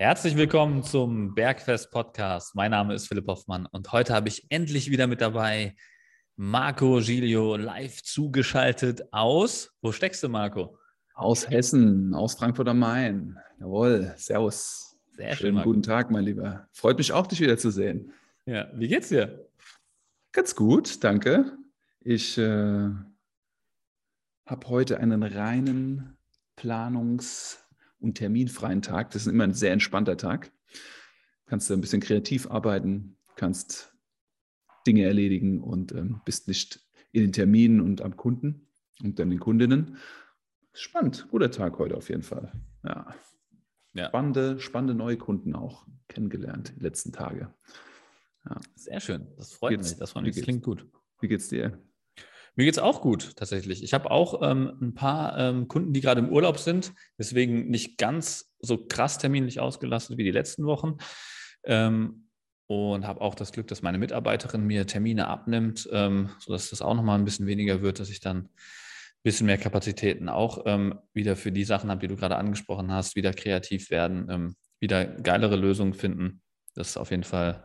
Herzlich willkommen zum Bergfest Podcast. Mein Name ist Philipp Hoffmann und heute habe ich endlich wieder mit dabei Marco Giglio live zugeschaltet aus. Wo steckst du, Marco? Aus Hessen, aus Frankfurt am Main. Jawohl, Servus. Sehr schön. Schönen Marco. guten Tag, mein Lieber. Freut mich auch, dich wieder zu sehen. Ja, wie geht's dir? Ganz gut, danke. Ich äh, habe heute einen reinen Planungs- und terminfreien Tag. Das ist immer ein sehr entspannter Tag. Kannst du ein bisschen kreativ arbeiten, kannst Dinge erledigen und ähm, bist nicht in den Terminen und am Kunden und dann den Kundinnen. Spannend, guter Tag heute auf jeden Fall. Ja. Ja. Spannende, spannende neue Kunden auch kennengelernt die letzten Tage. Sehr schön. Das freut mich. Das, freut mich. das klingt gut. Wie geht's dir? Mir geht's auch gut, tatsächlich. Ich habe auch ähm, ein paar ähm, Kunden, die gerade im Urlaub sind, deswegen nicht ganz so krass terminlich ausgelastet wie die letzten Wochen. Ähm, und habe auch das Glück, dass meine Mitarbeiterin mir Termine abnimmt, ähm, sodass das auch nochmal ein bisschen weniger wird, dass ich dann ein bisschen mehr Kapazitäten auch ähm, wieder für die Sachen habe, die du gerade angesprochen hast, wieder kreativ werden, ähm, wieder geilere Lösungen finden. Das ist auf jeden Fall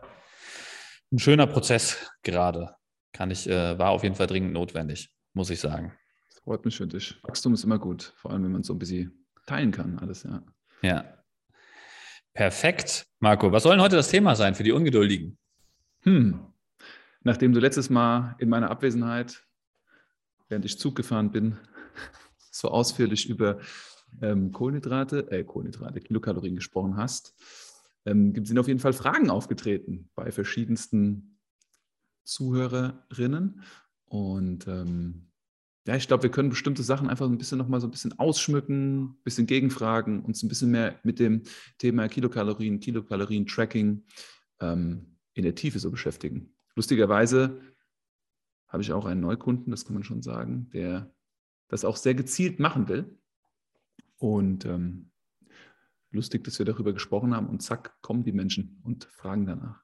ein schöner Prozess gerade kann ich, äh, war auf jeden Fall dringend notwendig, muss ich sagen. Das freut mich für dich. Wachstum ist immer gut, vor allem wenn man so ein bisschen teilen kann, alles, ja. Ja. Perfekt. Marco, was soll denn heute das Thema sein für die Ungeduldigen? Hm. Nachdem du letztes Mal in meiner Abwesenheit, während ich Zug gefahren bin, so ausführlich über ähm, Kohlenhydrate, äh, Kohlenhydrate, Kilokalorien gesprochen hast, ähm, sind auf jeden Fall Fragen aufgetreten bei verschiedensten Zuhörerinnen. Und ähm, ja, ich glaube, wir können bestimmte Sachen einfach ein bisschen nochmal so ein bisschen ausschmücken, ein bisschen gegenfragen, uns ein bisschen mehr mit dem Thema Kilokalorien, Kilokalorien-Tracking ähm, in der Tiefe so beschäftigen. Lustigerweise habe ich auch einen Neukunden, das kann man schon sagen, der das auch sehr gezielt machen will. Und ähm, lustig, dass wir darüber gesprochen haben und zack, kommen die Menschen und fragen danach.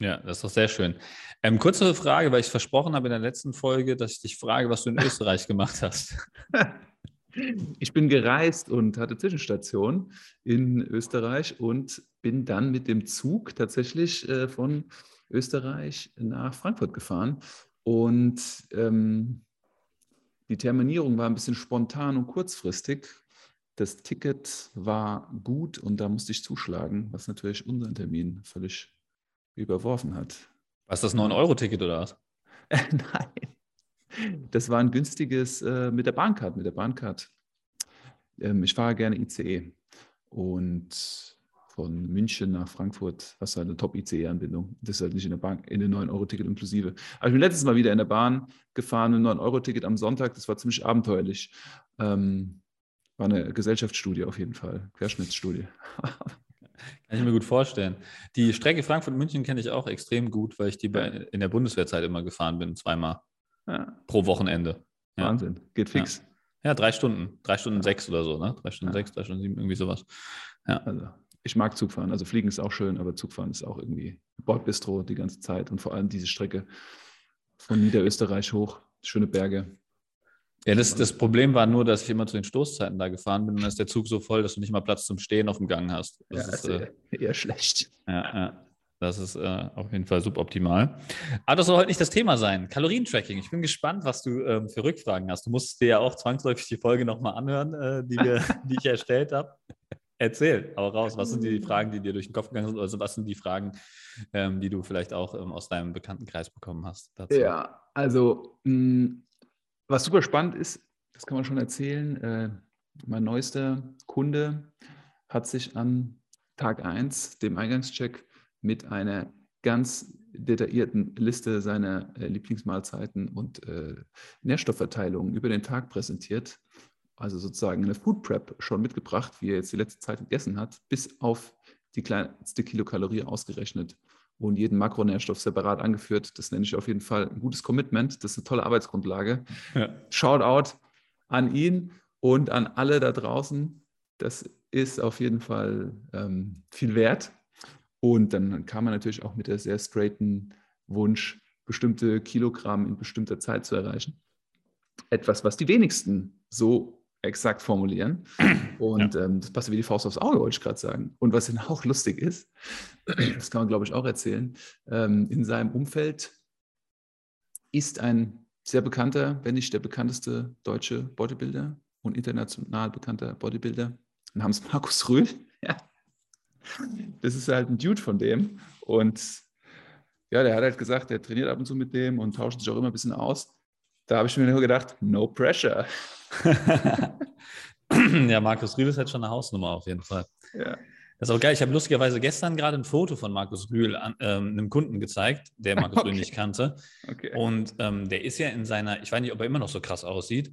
Ja, das ist doch sehr schön. Ähm, kurze Frage, weil ich versprochen habe in der letzten Folge, dass ich dich frage, was du in Österreich gemacht hast. Ich bin gereist und hatte Zwischenstation in Österreich und bin dann mit dem Zug tatsächlich äh, von Österreich nach Frankfurt gefahren. Und ähm, die Terminierung war ein bisschen spontan und kurzfristig. Das Ticket war gut und da musste ich zuschlagen, was natürlich unseren Termin völlig überworfen hat. Was das 9-Euro-Ticket oder was? Nein, das war ein günstiges äh, mit der Bahncard, mit der Bahncard. Ähm, ich fahre gerne ICE und von München nach Frankfurt hast du halt eine Top-ICE-Anbindung. Das ist halt nicht in der Bahn, in den 9-Euro-Ticket inklusive. Aber ich bin letztes Mal wieder in der Bahn gefahren mit einem 9-Euro-Ticket am Sonntag. Das war ziemlich abenteuerlich. Ähm, war eine Gesellschaftsstudie auf jeden Fall, Querschnittsstudie. Kann ich mir gut vorstellen. Die Strecke Frankfurt-München kenne ich auch extrem gut, weil ich die bei, in der Bundeswehrzeit immer gefahren bin, zweimal Ja, pro Wochenende. Ja. Wahnsinn, geht fix. Ja, drei Stunden. Drei Stunden sechs oder so, ne? Drei Stunden Ja. sechs, drei Stunden sieben, irgendwie sowas. Ja. Also, ich mag Zugfahren. Also Fliegen ist auch schön, aber Zugfahren ist auch irgendwie Bordbistro die ganze Zeit und vor allem diese Strecke von Niederösterreich hoch, schöne Berge. Ja, das, das Problem war nur, dass ich immer zu den Stoßzeiten da gefahren bin und dann ist der Zug so voll, dass du nicht mal Platz zum Stehen auf dem Gang hast. Das ja, ist, ist äh, eher, schlecht. ja, ja, das ist äh, auf jeden Fall suboptimal. Aber das soll heute nicht das Thema sein. Kalorientracking. Ich bin gespannt, was du ähm, für Rückfragen hast. Du musst dir ja auch zwangsläufig die Folge nochmal anhören, äh, die, wir, die ich erstellt habe. Erzähl, hau raus. Was sind die Fragen, die dir durch den Kopf gegangen sind? Also, was sind die Fragen, ähm, die du vielleicht auch ähm, aus deinem Bekanntenkreis bekommen hast? Dazu? Ja, also mh, was super spannend ist, das kann man schon erzählen, äh, mein neuester Kunde hat sich an Tag 1, dem Eingangscheck, mit einer ganz detaillierten Liste seiner äh, Lieblingsmahlzeiten und äh, Nährstoffverteilung über den Tag präsentiert. Also sozusagen eine Food Prep schon mitgebracht, wie er jetzt die letzte Zeit gegessen hat, bis auf die kleinste Kilokalorie ausgerechnet und jeden Makronährstoff separat angeführt. Das nenne ich auf jeden Fall ein gutes Commitment. Das ist eine tolle Arbeitsgrundlage. Ja. Shoutout an ihn und an alle da draußen. Das ist auf jeden Fall ähm, viel wert. Und dann kam man natürlich auch mit der sehr straighten Wunsch, bestimmte Kilogramm in bestimmter Zeit zu erreichen. Etwas, was die wenigsten so exakt formulieren. Und ja. ähm, das passt wie die Faust aufs Auge, wollte ich gerade sagen. Und was dann auch lustig ist, das kann man, glaube ich, auch erzählen, ähm, in seinem Umfeld ist ein sehr bekannter, wenn nicht der bekannteste deutsche Bodybuilder und international bekannter Bodybuilder namens Markus Rühl. Ja. Das ist halt ein Dude von dem. Und ja, der hat halt gesagt, der trainiert ab und zu mit dem und tauscht sich auch immer ein bisschen aus. Da habe ich mir nur gedacht, no pressure. ja, Markus Rühl ist halt schon eine Hausnummer auf jeden Fall. Ja. Das ist auch geil. Ich habe lustigerweise gestern gerade ein Foto von Markus Rühl an, ähm, einem Kunden gezeigt, der Markus okay. Rühl nicht kannte. Okay. Und ähm, der ist ja in seiner, ich weiß nicht, ob er immer noch so krass aussieht,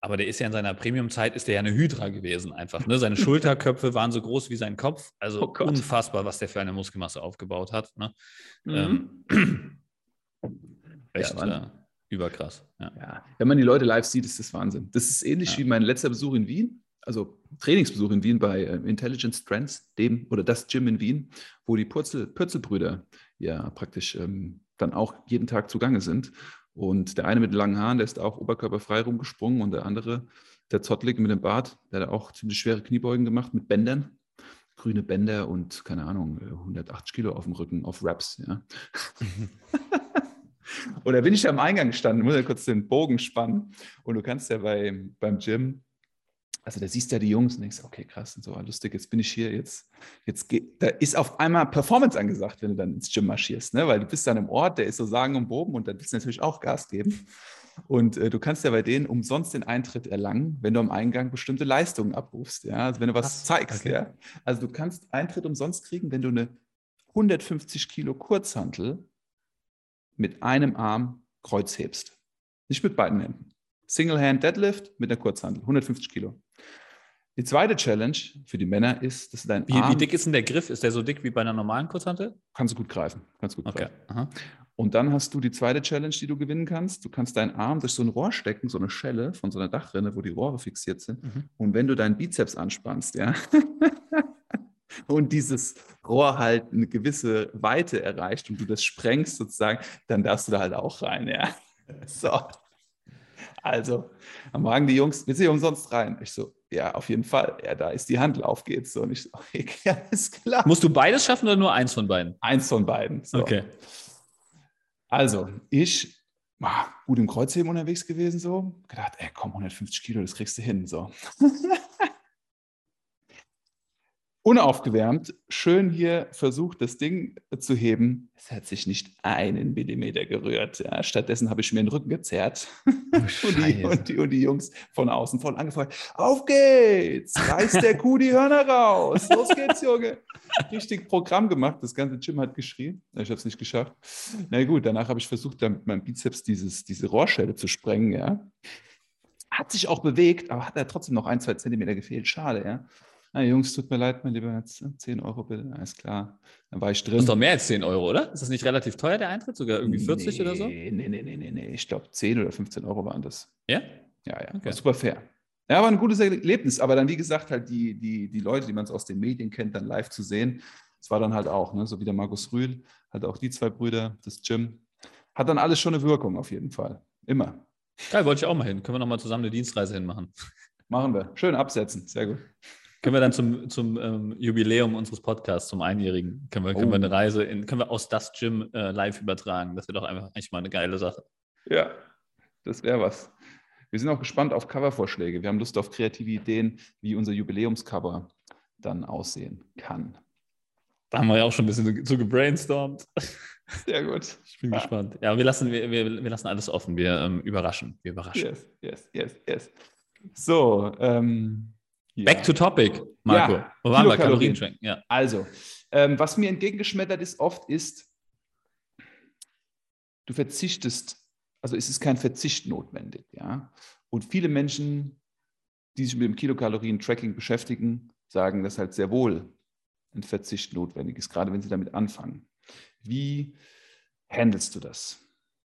aber der ist ja in seiner Premium-Zeit, ist der ja eine Hydra gewesen einfach. Ne? Seine Schulterköpfe waren so groß wie sein Kopf. Also oh unfassbar, was der für eine Muskelmasse aufgebaut hat. Ne? Mhm. Ähm, echt ja, überkrass. Ja. ja. wenn man die Leute live sieht, ist das Wahnsinn. Das ist ähnlich ja. wie mein letzter Besuch in Wien. Also Trainingsbesuch in Wien bei äh, Intelligent Strengths, dem oder das Gym in Wien, wo die Purzel, Pürzelbrüder ja praktisch ähm, dann auch jeden Tag zugange sind. Und der eine mit langen Haaren, der ist auch oberkörperfrei rumgesprungen und der andere, der Zottlige mit dem Bart, der hat auch ziemlich schwere Kniebeugen gemacht mit Bändern. Grüne Bänder und keine Ahnung, 180 Kilo auf dem Rücken, auf Raps. Ja. und da bin ich am Eingang gestanden, muss ja kurz den Bogen spannen. Und du kannst ja bei, beim Gym also da siehst du ja die Jungs und denkst, okay, krass und so, lustig, jetzt bin ich hier, jetzt, jetzt geht, da ist auf einmal Performance angesagt, wenn du dann ins Gym marschierst, ne? weil du bist an einem Ort, der ist so sagen und boben und dann willst du natürlich auch Gas geben. Und äh, du kannst ja bei denen umsonst den Eintritt erlangen, wenn du am Eingang bestimmte Leistungen abrufst, ja, also wenn du was zeigst, okay. ja. Also du kannst Eintritt umsonst kriegen, wenn du eine 150 Kilo Kurzhantel mit einem Arm Kreuz hebst. Nicht mit beiden Händen. Single Hand Deadlift mit einer Kurzhantel, 150 Kilo. Die zweite Challenge für die Männer ist, dass dein wie, Arm... Wie dick ist denn der Griff? Ist der so dick wie bei einer normalen Kurzhantel? Kannst du gut greifen. Kannst gut okay. greifen. Und dann hast du die zweite Challenge, die du gewinnen kannst. Du kannst deinen Arm durch so ein Rohr stecken, so eine Schelle von so einer Dachrinne, wo die Rohre fixiert sind. Mhm. Und wenn du deinen Bizeps anspannst, ja, und dieses Rohr halt eine gewisse Weite erreicht und du das sprengst sozusagen, dann darfst du da halt auch rein, ja. So. Also, am Morgen die Jungs, willst du umsonst rein? Ich so, ja, auf jeden Fall. Ja, da ist die Handel, auf geht's. So, und ich so, okay, ist klar. Musst du beides schaffen oder nur eins von beiden? Eins von beiden. So. Okay. Also, ich war gut im Kreuzheben unterwegs gewesen, so. Gedacht, ey, komm, 150 Kilo, das kriegst du hin, so. unaufgewärmt, schön hier versucht, das Ding zu heben. Es hat sich nicht einen Millimeter gerührt. Ja. Stattdessen habe ich mir den Rücken gezerrt oh, und, die, und, die, und, die, Jungs von außen voll angefeuert. Auf geht's! Reiß der Kuh die Hörner raus! Los geht's, Junge! Richtig Programm gemacht. Das ganze Gym hat geschrien. Ich habe es nicht geschafft. Na gut, danach habe ich versucht, dann mit meinem Bizeps dieses, diese Rohrschelle zu sprengen. Ja. Hat sich auch bewegt, aber hat da trotzdem noch ein, zwei Zentimeter gefehlt. Schade, ja. Ah, Jungs, tut mir leid, mein Lieber, jetzt 10 äh, Euro bitte, alles klar. Dann war ich drin. Das ist doch mehr als 10 Euro, oder? Ist das nicht relativ teuer, der Eintritt? Sogar irgendwie 40 nee, oder so? Nee, nee, nee, nee, nee. Ich glaube 10 oder 15 Euro waren das. Ja? Ja, ja. Okay. Super fair. Ja, war ein gutes Erlebnis, aber dann, wie gesagt, halt die, die, die Leute, die man aus den Medien kennt, dann live zu sehen, das war dann halt auch, ne? so wie der Markus Rühl, halt auch die zwei Brüder, das Gym. Hat dann alles schon eine Wirkung auf jeden Fall. Immer. Geil, wollte ich auch mal hin. Können wir nochmal zusammen eine Dienstreise hinmachen? Machen wir. Schön absetzen. Sehr gut. Können wir dann zum, zum ähm, Jubiläum unseres Podcasts, zum Einjährigen, können wir, können oh. wir eine Reise in, können wir aus das Gym äh, live übertragen. Das wäre doch einfach eigentlich mal eine geile Sache. Ja, das wäre was. Wir sind auch gespannt auf Covervorschläge. Wir haben Lust auf kreative Ideen, wie unser Jubiläumscover dann aussehen kann. Da haben wir ja auch schon ein bisschen zu gebrainstormt. Sehr gut. Ich bin ja. gespannt. Ja, wir lassen, wir, wir, wir lassen alles offen. Wir ähm, überraschen. Wir überraschen. Yes, yes, yes, yes. So, ähm, ja. Back to topic, Marco. Ja, Wo waren wir? Kalorienschwenk. Ja. Also, ähm, was mir entgegengeschmettert ist oft, ist, du verzichtest, also es ist kein Verzicht notwendig. Ja? Und viele Menschen, die sich mit dem Kilokalorien-Tracking beschäftigen, sagen, dass halt sehr wohl ein Verzicht notwendig ist, gerade wenn sie damit anfangen. Wie handelst du das?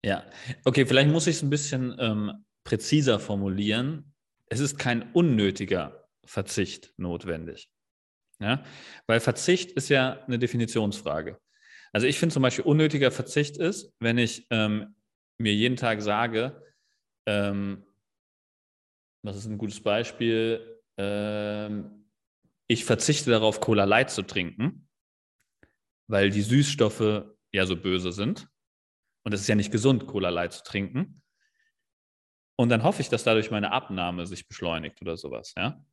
Ja, okay, vielleicht muss ich es ein bisschen ähm, präziser formulieren. Es ist kein unnötiger Verzicht notwendig. Ja? Weil Verzicht ist ja eine Definitionsfrage. Also ich finde zum Beispiel unnötiger Verzicht ist, wenn ich ähm, mir jeden Tag sage, ähm, was ist ein gutes Beispiel? Ähm, ich verzichte darauf, Cola Light zu trinken, weil die Süßstoffe ja so böse sind. Und es ist ja nicht gesund, Cola Light zu trinken. Und dann hoffe ich, dass dadurch meine Abnahme sich beschleunigt oder sowas, ja.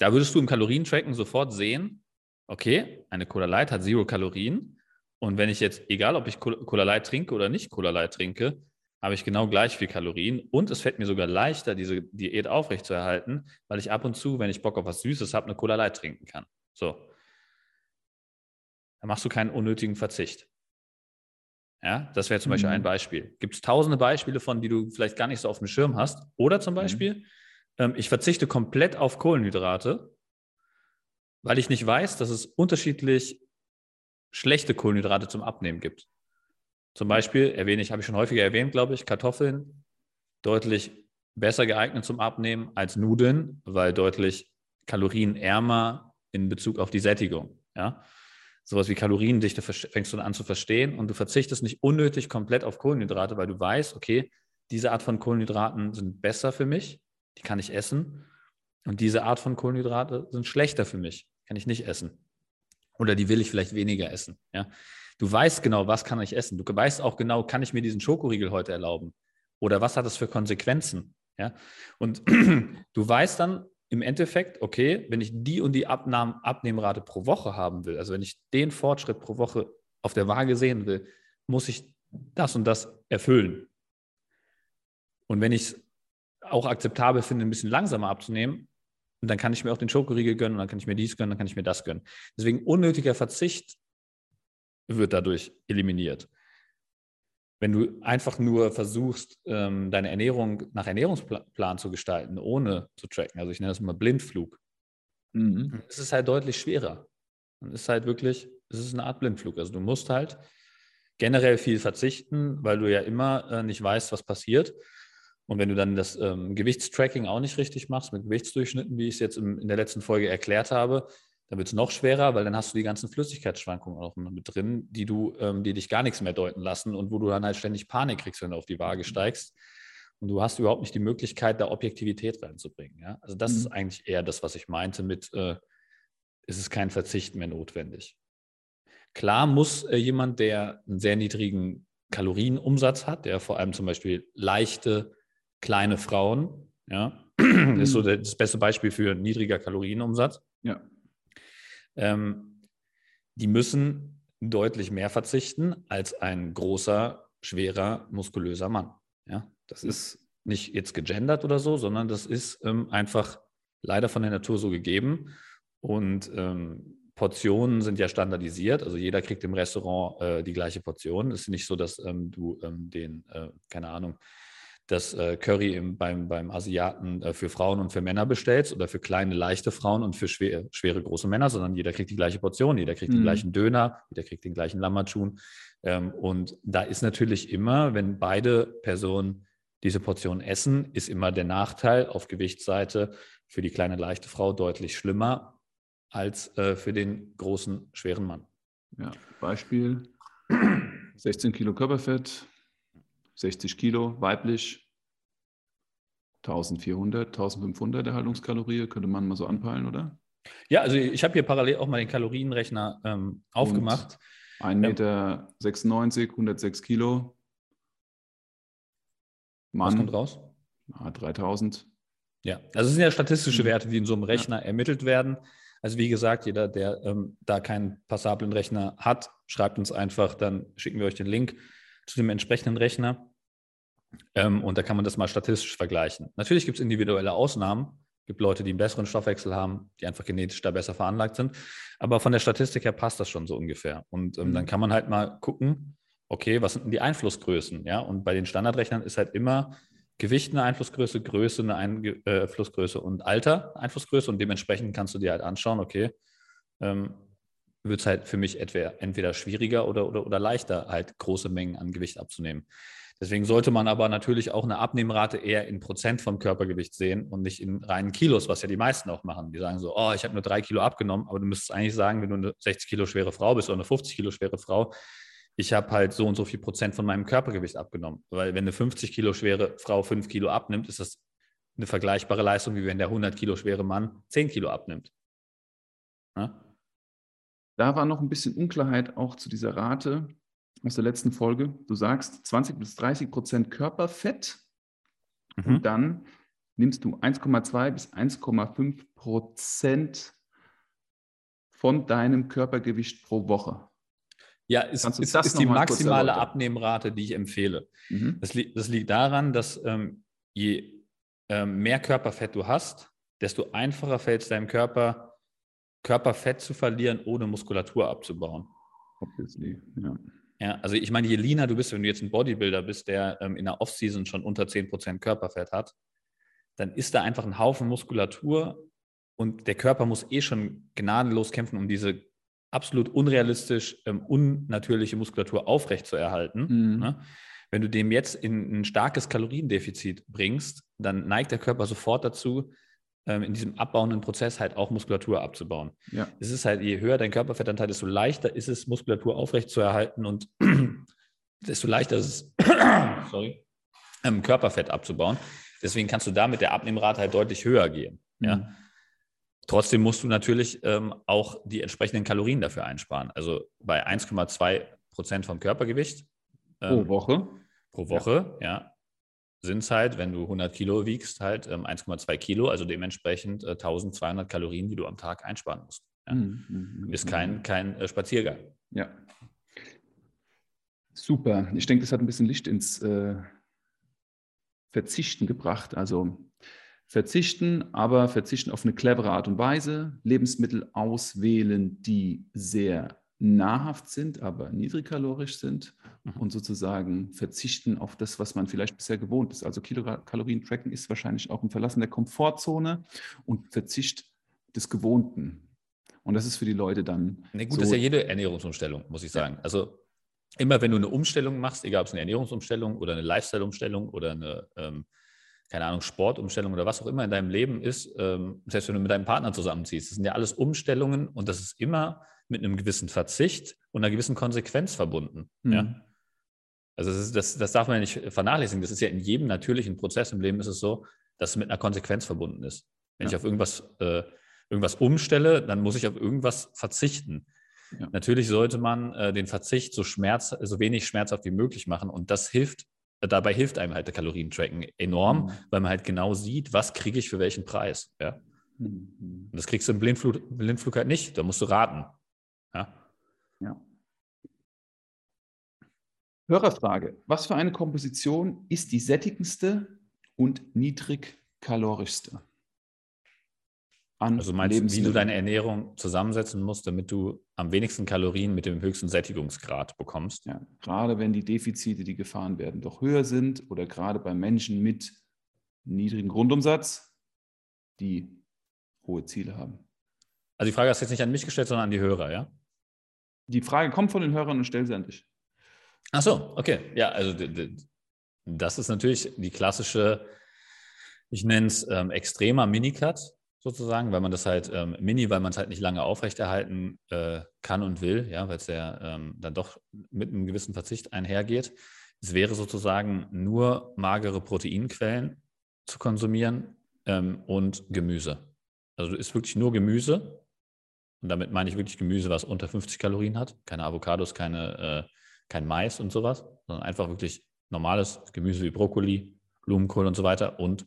Da würdest du im Kalorientracken sofort sehen, okay, eine Cola Light hat zero Kalorien. Und wenn ich jetzt, egal ob ich Cola Light trinke oder nicht Cola Light trinke, habe ich genau gleich viel Kalorien und es fällt mir sogar leichter, diese Diät aufrechtzuerhalten, weil ich ab und zu, wenn ich Bock auf was Süßes habe, eine Cola Light trinken kann. So. Dann machst du keinen unnötigen Verzicht. Ja, das wäre zum mhm. Beispiel ein. Beispiel. Gibt es tausende Beispiele von, die du vielleicht gar nicht so auf dem Schirm hast. Oder zum mhm. Beispiel, mhm. Ähm, ich verzichte komplett auf Kohlenhydrate, weil ich nicht weiß, dass es unterschiedlich schlechte Kohlenhydrate zum Abnehmen gibt. Zum Beispiel erwähne ich, habe ich schon häufiger erwähnt, glaube ich, Kartoffeln deutlich besser geeignet zum Abnehmen als Nudeln, weil deutlich kalorienärmer in Bezug auf die Sättigung. Ja? Sowas wie Kaloriendichte fängst du an zu verstehen und du verzichtest nicht unnötig komplett auf Kohlenhydrate, weil du weißt, okay, diese Art von Kohlenhydraten sind besser für mich, die kann ich essen. Und diese Art von Kohlenhydrate sind schlechter für mich, kann ich nicht essen. Oder die will ich vielleicht weniger essen. Ja? Du weißt genau, was kann ich essen. Du weißt auch genau, kann ich mir diesen Schokoriegel heute erlauben? Oder was hat das für Konsequenzen? Ja? Und du weißt dann im Endeffekt, okay, wenn ich die und die Abnahm Abnehmrate pro Woche haben will, also wenn ich den Fortschritt pro Woche auf der Waage sehen will, muss ich das und das erfüllen. Und wenn ich es auch akzeptabel finde, ein bisschen langsamer abzunehmen, dann kann ich mir auch den Schokoriegel gönnen, dann kann ich mir dies gönnen, dann kann ich mir das gönnen. Deswegen unnötiger Verzicht wird dadurch eliminiert. Wenn du einfach nur versuchst, ähm, deine Ernährung nach Ernährungsplan zu gestalten, ohne zu tracken, also ich nenne das mal Blindflug, mhm. ist es halt deutlich schwerer. Und es ist halt wirklich, es ist eine Art Blindflug. Also du musst halt generell viel verzichten, weil du ja immer äh, nicht weißt, was passiert. Und wenn du dann das ähm, Gewichtstracking auch nicht richtig machst, mit Gewichtsdurchschnitten, wie ich es jetzt im, in der letzten Folge erklärt habe, dann wird es noch schwerer, weil dann hast du die ganzen Flüssigkeitsschwankungen auch mit drin, die du, ähm, die dich gar nichts mehr deuten lassen und wo du dann halt ständig Panik kriegst, wenn du auf die Waage steigst. Und du hast überhaupt nicht die Möglichkeit, da Objektivität reinzubringen. Ja? Also das mhm. ist eigentlich eher das, was ich meinte mit, äh, ist es kein Verzicht mehr notwendig. Klar muss äh, jemand, der einen sehr niedrigen Kalorienumsatz hat, der vor allem zum Beispiel leichte, kleine Frauen, ja, mhm. ist so das beste Beispiel für niedriger Kalorienumsatz. Ja ähm, die müssen deutlich mehr verzichten als ein großer, schwerer, muskulöser Mann. Ja, das ist nicht jetzt gegendert oder so, sondern das ist ähm, einfach leider von der Natur so gegeben. Und ähm, Portionen sind ja standardisiert, also jeder kriegt im Restaurant äh, die gleiche Portion. Es ist nicht so, dass ähm, du ähm, den, äh, keine Ahnung, das äh, Curry im, beim, beim Asiaten äh, für Frauen und für Männer bestellst oder für kleine, leichte Frauen und für schwer, schwere, große Männer, sondern jeder kriegt die gleiche Portion, jeder kriegt mhm. den gleichen Döner, jeder kriegt den gleichen Lammatschun. Ähm, und da ist natürlich immer, wenn beide Personen diese Portion essen, ist immer der Nachteil auf Gewichtsseite für die kleine, leichte Frau deutlich schlimmer als äh, für den großen, schweren Mann. Ja, Beispiel 16 Kilo Körperfett, 60 Kilo, weiblich, 1400, 1500 Erhaltungskalorie, könnte man mal so anpeilen, oder? Ja, also ich habe hier parallel auch mal den Kalorienrechner ähm, aufgemacht. 1,96 Meter, 96, 106 Kilo. Mann. Was kommt raus? Ah, 3000. Ja, also es sind ja statistische mhm. Werte, die in so einem Rechner ja. ermittelt werden. Also wie gesagt, jeder, der ähm, da keinen passablen Rechner hat, schreibt uns einfach, dann schicken wir euch den Link zu dem entsprechenden Rechner. Ähm, und da kann man das mal statistisch vergleichen. Natürlich gibt es individuelle Ausnahmen. Es gibt Leute, die einen besseren Stoffwechsel haben, die einfach genetisch da besser veranlagt sind. Aber von der Statistik her passt das schon so ungefähr. Und ähm, mhm. dann kann man halt mal gucken, okay, was sind denn die Einflussgrößen? Ja, und bei den Standardrechnern ist halt immer Gewicht eine Einflussgröße, Größe eine Einflussgröße und Alter eine Einflussgröße. Und dementsprechend kannst du dir halt anschauen, okay, ähm, wird es halt für mich entweder, entweder schwieriger oder, oder, oder leichter, halt große Mengen an Gewicht abzunehmen. Deswegen sollte man aber natürlich auch eine Abnehmrate eher in Prozent vom Körpergewicht sehen und nicht in reinen Kilos, was ja die meisten auch machen. Die sagen so, oh, ich habe nur drei Kilo abgenommen, aber du müsstest eigentlich sagen, wenn du eine 60 Kilo schwere Frau bist oder eine 50 Kilo schwere Frau, ich habe halt so und so viel Prozent von meinem Körpergewicht abgenommen. Weil wenn eine 50 Kilo schwere Frau 5 Kilo abnimmt, ist das eine vergleichbare Leistung, wie wenn der 100 Kilo schwere Mann 10 Kilo abnimmt. Ja? Da war noch ein bisschen Unklarheit auch zu dieser Rate aus der letzten Folge. Du sagst 20 bis 30 Prozent Körperfett mhm. und dann nimmst du 1,2 bis 1,5 Prozent von deinem Körpergewicht pro Woche. Ja, ist, ist, ist die maximale Abnehmrate, die ich empfehle. Mhm. Das, li das, liegt daran, dass ähm, je ähm, mehr Körperfett du hast, desto einfacher fällt es deinem Körper, Körperfett zu verlieren, ohne Muskulatur abzubauen. Obviously, ja. Ja, also ich meine, je leaner du bist, wenn du jetzt ein Bodybuilder bist, der ähm, in der Offseason schon unter 10% Körperfett hat, dann ist da einfach ein Haufen Muskulatur und der Körper muss eh schon gnadenlos kämpfen, um diese absolut unrealistisch ähm, unnatürliche Muskulatur aufrechtzuerhalten. Mhm. Ne? Wenn du dem jetzt in ein starkes Kaloriendefizit bringst, dann neigt der Körper sofort dazu, ähm, in diesem abbauenden Prozess halt auch Muskulatur abzubauen. Ja. Es ist halt, je höher dein Körperfettanteil, desto leichter ist es, Muskulatur aufrechtzuerhalten und desto leichter ist es, sorry, ähm, Körperfett abzubauen. Deswegen kannst du da mit der Abnehmrate halt deutlich höher gehen. Mhm. Ja. Trotzdem musst du natürlich ähm, auch die entsprechenden Kalorien dafür einsparen. Also bei 1,2 Prozent vom Körpergewicht. Ähm, pro Woche. Pro Woche, ja. ja sind es halt, wenn du 100 Kilo wiegst, halt ähm, 1,2 Kilo, also dementsprechend äh, 1200 Kalorien, die du am Tag einsparen musst. Ja. Mhm. mhm Ist kein, mhm. kein äh, Spaziergang. Ja. Super. Ich denke, das hat ein bisschen Licht ins äh, Verzichten gebracht. Also verzichten, aber verzichten auf eine clevere Art und Weise, Lebensmittel auswählen, die sehr nahrhaft sind, aber niedrigkalorisch sind mhm. und sozusagen verzichten auf das, was man vielleicht bisher gewohnt ist. Also Kilokalorien-Tracken ist wahrscheinlich auch ein Verlassen der Komfortzone und Verzicht des Gewohnten. Und das ist für die Leute dann. Nee, gut, so das ist ja jede Ernährungsumstellung, muss ich sagen. Ja. Also immer wenn du eine Umstellung machst, egal ob es eine Ernährungsumstellung oder eine Lifestyle-Umstellung oder eine ähm, keine Ahnung, Sportumstellung oder was auch immer in deinem Leben ist, ähm, selbst wenn du mit deinem Partner zusammenziehst, das sind ja alles Umstellungen und das ist immer mit einem gewissen Verzicht und einer gewissen Konsequenz verbunden. Mhm. Ja? Also das, ist, das, das, darf man ja nicht vernachlässigen. Das ist ja in jedem natürlichen Prozess im Leben ist es so, dass es mit einer Konsequenz verbunden ist. Wenn ja. ich auf irgendwas, äh, irgendwas umstelle, dann muss ich auf irgendwas verzichten. Ja. Natürlich sollte man äh, den Verzicht so, schmerz, so wenig schmerzhaft wie möglich machen und das hilft dabei hilft einem halt der Kalorientracken enorm, mhm. weil man halt genau sieht, was kriege ich für welchen Preis. Ja? Mhm. Und das kriegst du im Blindflug, Blindflug halt nicht, da musst du raten. Ja. ja. Hörerfrage: Was für eine Komposition ist die sättigendste und niedrigkalorischste? an Also meinst du, wie du deine Ernährung zusammensetzen musst, damit du am wenigsten Kalorien mit dem höchsten Sättigungsgrad bekommst? Ja, gerade wenn die Defizite, die gefahren werden, doch höher sind oder gerade bei Menschen mit niedrigem Grundumsatz, die hohe Ziele haben. Also die Frage hast du jetzt nicht an mich gestellt, sondern an die Hörer, ja? Die Frage kommt von den Hörern und stell sie an dich. Ach so, okay. Ja, also das ist natürlich die klassische, ich nenne es ähm, extremer Minicut sozusagen, weil man das halt ähm, mini, weil man es halt nicht lange aufrechterhalten äh, kann und will, ja, weil es ja ähm, dann doch mit einem gewissen Verzicht einhergeht. Es wäre sozusagen nur magere Proteinquellen zu konsumieren ähm, und Gemüse. Also ist wirklich nur Gemüse. Und damit meine ich wirklich Gemüse, was unter 50 Kalorien hat. Keine Avocados, keine, äh, kein Mais und sowas, sondern einfach wirklich normales Gemüse wie Brokkoli, Blumenkohl und so weiter und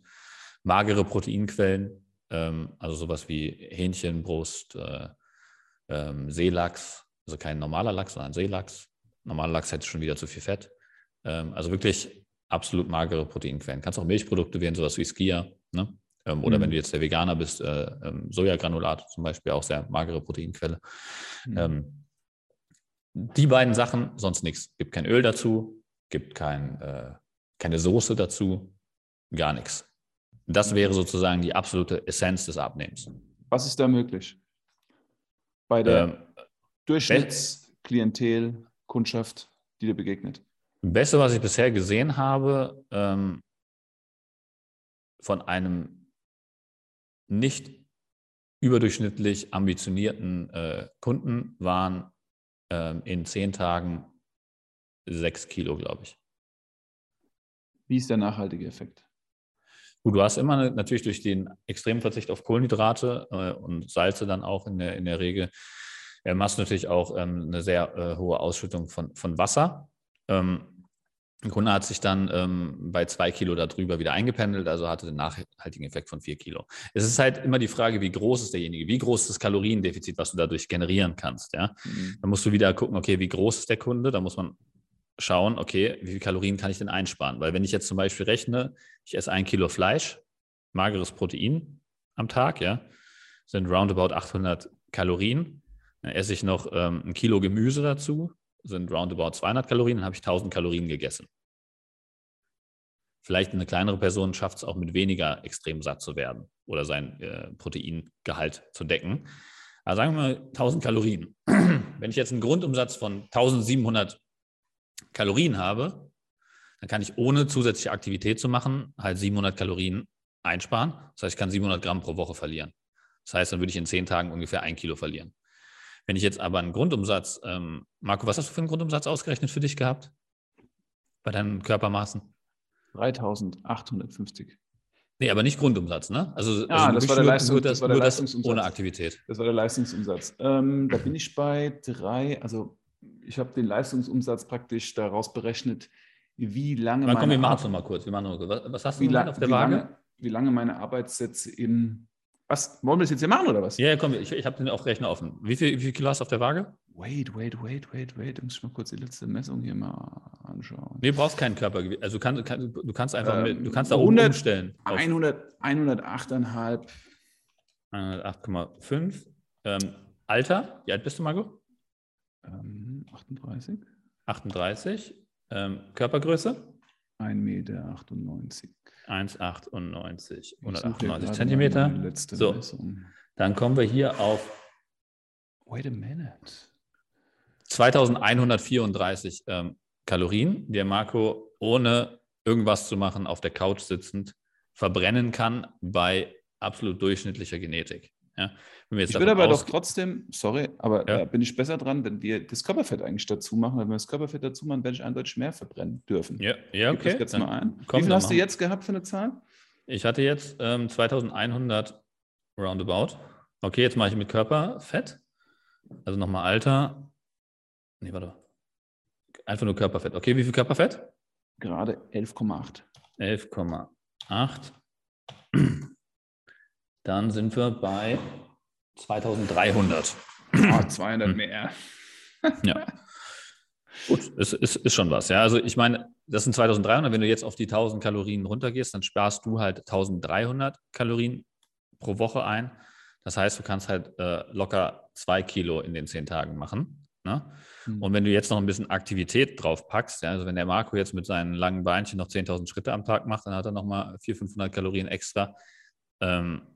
magere Proteinquellen, ähm, also sowas wie Hähnchenbrust, äh, ähm, Seelachs, also kein normaler Lachs, sondern Seelachs. Normaler Lachs hätte schon wieder zu viel Fett. Ähm, also wirklich absolut magere Proteinquellen. Kannst auch Milchprodukte wählen, sowas wie Skia. Ne? Ähm, oder mhm. wenn du jetzt der Veganer bist, äh, ähm, Sojagranulat zum Beispiel, auch sehr magere Proteinquelle. Mhm. Ähm, die beiden Sachen, sonst nichts. Gibt kein Öl dazu, gibt kein, äh, keine Soße dazu, gar nichts. Das wäre sozusagen die absolute Essenz des Abnehmens. Was ist da möglich? Bei der ähm, Durchschnittsklientel, Kundschaft, die dir begegnet? Das Beste, was ich bisher gesehen habe, ähm, von einem nicht überdurchschnittlich ambitionierten äh, Kunden waren äh, in zehn Tagen sechs Kilo, glaube ich. Wie ist der nachhaltige Effekt? Gut, du hast immer natürlich durch den extremen Verzicht auf Kohlenhydrate äh, und Salze dann auch in der, in der Regel, äh, machst du natürlich auch ähm, eine sehr äh, hohe Ausschüttung von, von Wasser. Ähm, ein Kunde hat sich dann ähm, bei zwei Kilo darüber wieder eingependelt, also hatte den nachhaltigen Effekt von vier Kilo. Es ist halt immer die Frage, wie groß ist derjenige, wie groß ist das Kaloriendefizit, was du dadurch generieren kannst. Ja? Mhm. Dann musst du wieder gucken, okay, wie groß ist der Kunde? Da muss man schauen, okay, wie viele Kalorien kann ich denn einsparen? Weil wenn ich jetzt zum Beispiel rechne, ich esse ein Kilo Fleisch, mageres Protein am Tag, ja, sind roundabout 800 Kalorien. Dann esse ich noch ähm, ein Kilo Gemüse dazu, sind roundabout 200 Kalorien, dann habe ich 1000 Kalorien gegessen. Vielleicht eine kleinere Person schafft es auch mit weniger extrem satt zu werden oder sein äh, Proteingehalt zu decken. Aber sagen wir mal 1000 Kalorien. Wenn ich jetzt einen Grundumsatz von 1700 Kalorien habe, dann kann ich ohne zusätzliche Aktivität zu machen halt 700 Kalorien einsparen. Das heißt, ich kann 700 Gramm pro Woche verlieren. Das heißt, dann würde ich in zehn Tagen ungefähr ein Kilo verlieren. Wenn ich jetzt aber einen Grundumsatz, ähm, Marco, was hast du für einen Grundumsatz ausgerechnet für dich gehabt? Bei deinen Körpermaßen? 3850. Nee, aber nicht Grundumsatz, ne? Also, ah, also das, war der Leistung, das, das, war der Leistungsumsatz. ohne Aktivität. Das war der Leistungsumsatz. Ähm, da bin ich bei drei, also ich habe den Leistungsumsatz praktisch daraus berechnet, wie lange. Mal, komm, wir machen es nochmal kurz. Wir machen noch, was, was hast du lang, auf der Waage? Lange, wie lange meine Arbeitssätze im. Was? Wollen wir das jetzt hier machen oder was? Ja, komm, ich, ich habe den auch Rechner offen. Wie viel, wie viel Kilo hast du auf der Waage? Wait, wait, wait, wait, wait. Ich muss mal kurz die letzte Messung hier mal anschauen. Nee, du brauchst keinen Körpergewicht. Also du kannst, kann, du kannst einfach ähm, mit, du kannst da oben umstellen. 100, 108,5. 108,5. Ähm, Alter, wie alt bist du, Marco? Ähm, 38. 38. Ähm, Körpergröße? 1,98 Meter. 1,98. 198 Zentimeter. So, Messung. dann kommen wir hier auf. Wait a minute. 2134 ähm, Kalorien, die der Marco ohne irgendwas zu machen auf der Couch sitzend verbrennen kann bei absolut durchschnittlicher Genetik. Ja, ich würde aber doch trotzdem, sorry, aber ja. bin ich besser dran, wenn wir das Körperfett eigentlich dazu machen. Wenn wir das Körperfett dazu machen, werde ich eindeutig mehr verbrennen dürfen. Ja, ja okay. Ich jetzt mal ein. Wie viel hast du jetzt gehabt für eine Zahl? Ich hatte jetzt ähm, 2100 roundabout. Okay, jetzt mache ich mit Körperfett. Also nochmal Alter. Nee, warte. Einfach nur Körperfett. Okay, wie viel Körperfett? Gerade 11,8. 11,8. Dann sind wir bei 2300. Oh, 200 mehr. ja. Gut, ist, ist, ist schon was. Ja, also ich meine, das sind 2300. Wenn du jetzt auf die 1000 Kalorien runtergehst, dann sparst du halt 1300 Kalorien pro Woche ein. Das heißt, du kannst halt äh, locker zwei Kilo in den zehn Tagen machen. Ne? Mhm. Und wenn du jetzt noch ein bisschen Aktivität drauf packst, ja, also wenn der Marco jetzt mit seinen langen Beinchen noch 10.000 Schritte am Tag macht, dann hat er nochmal 400, 500 Kalorien extra. Ähm,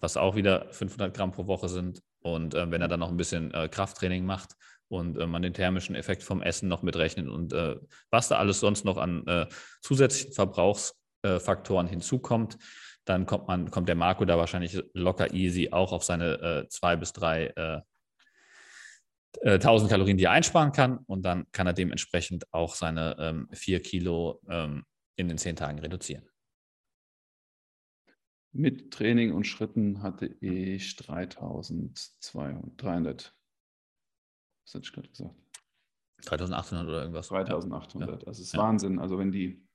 was auch wieder 500 Gramm pro Woche sind. Und äh, wenn er dann noch ein bisschen äh, Krafttraining macht und äh, man den thermischen Effekt vom Essen noch mitrechnet und äh, was da alles sonst noch an äh, zusätzlichen Verbrauchsfaktoren hinzukommt, dann kommt man, kommt der Marco da wahrscheinlich locker easy auch auf seine äh, zwei bis drei 1000 Kalorien, die er einsparen kann. Und dann kann er dementsprechend auch seine ähm, vier Kilo ähm, in den zehn Tagen reduzieren. Mit Training und Schritten hatte ich 3200, was hatte ich gerade gesagt? 3800 oder irgendwas. 3800, ja. das ist ja. Wahnsinn. Also wenn die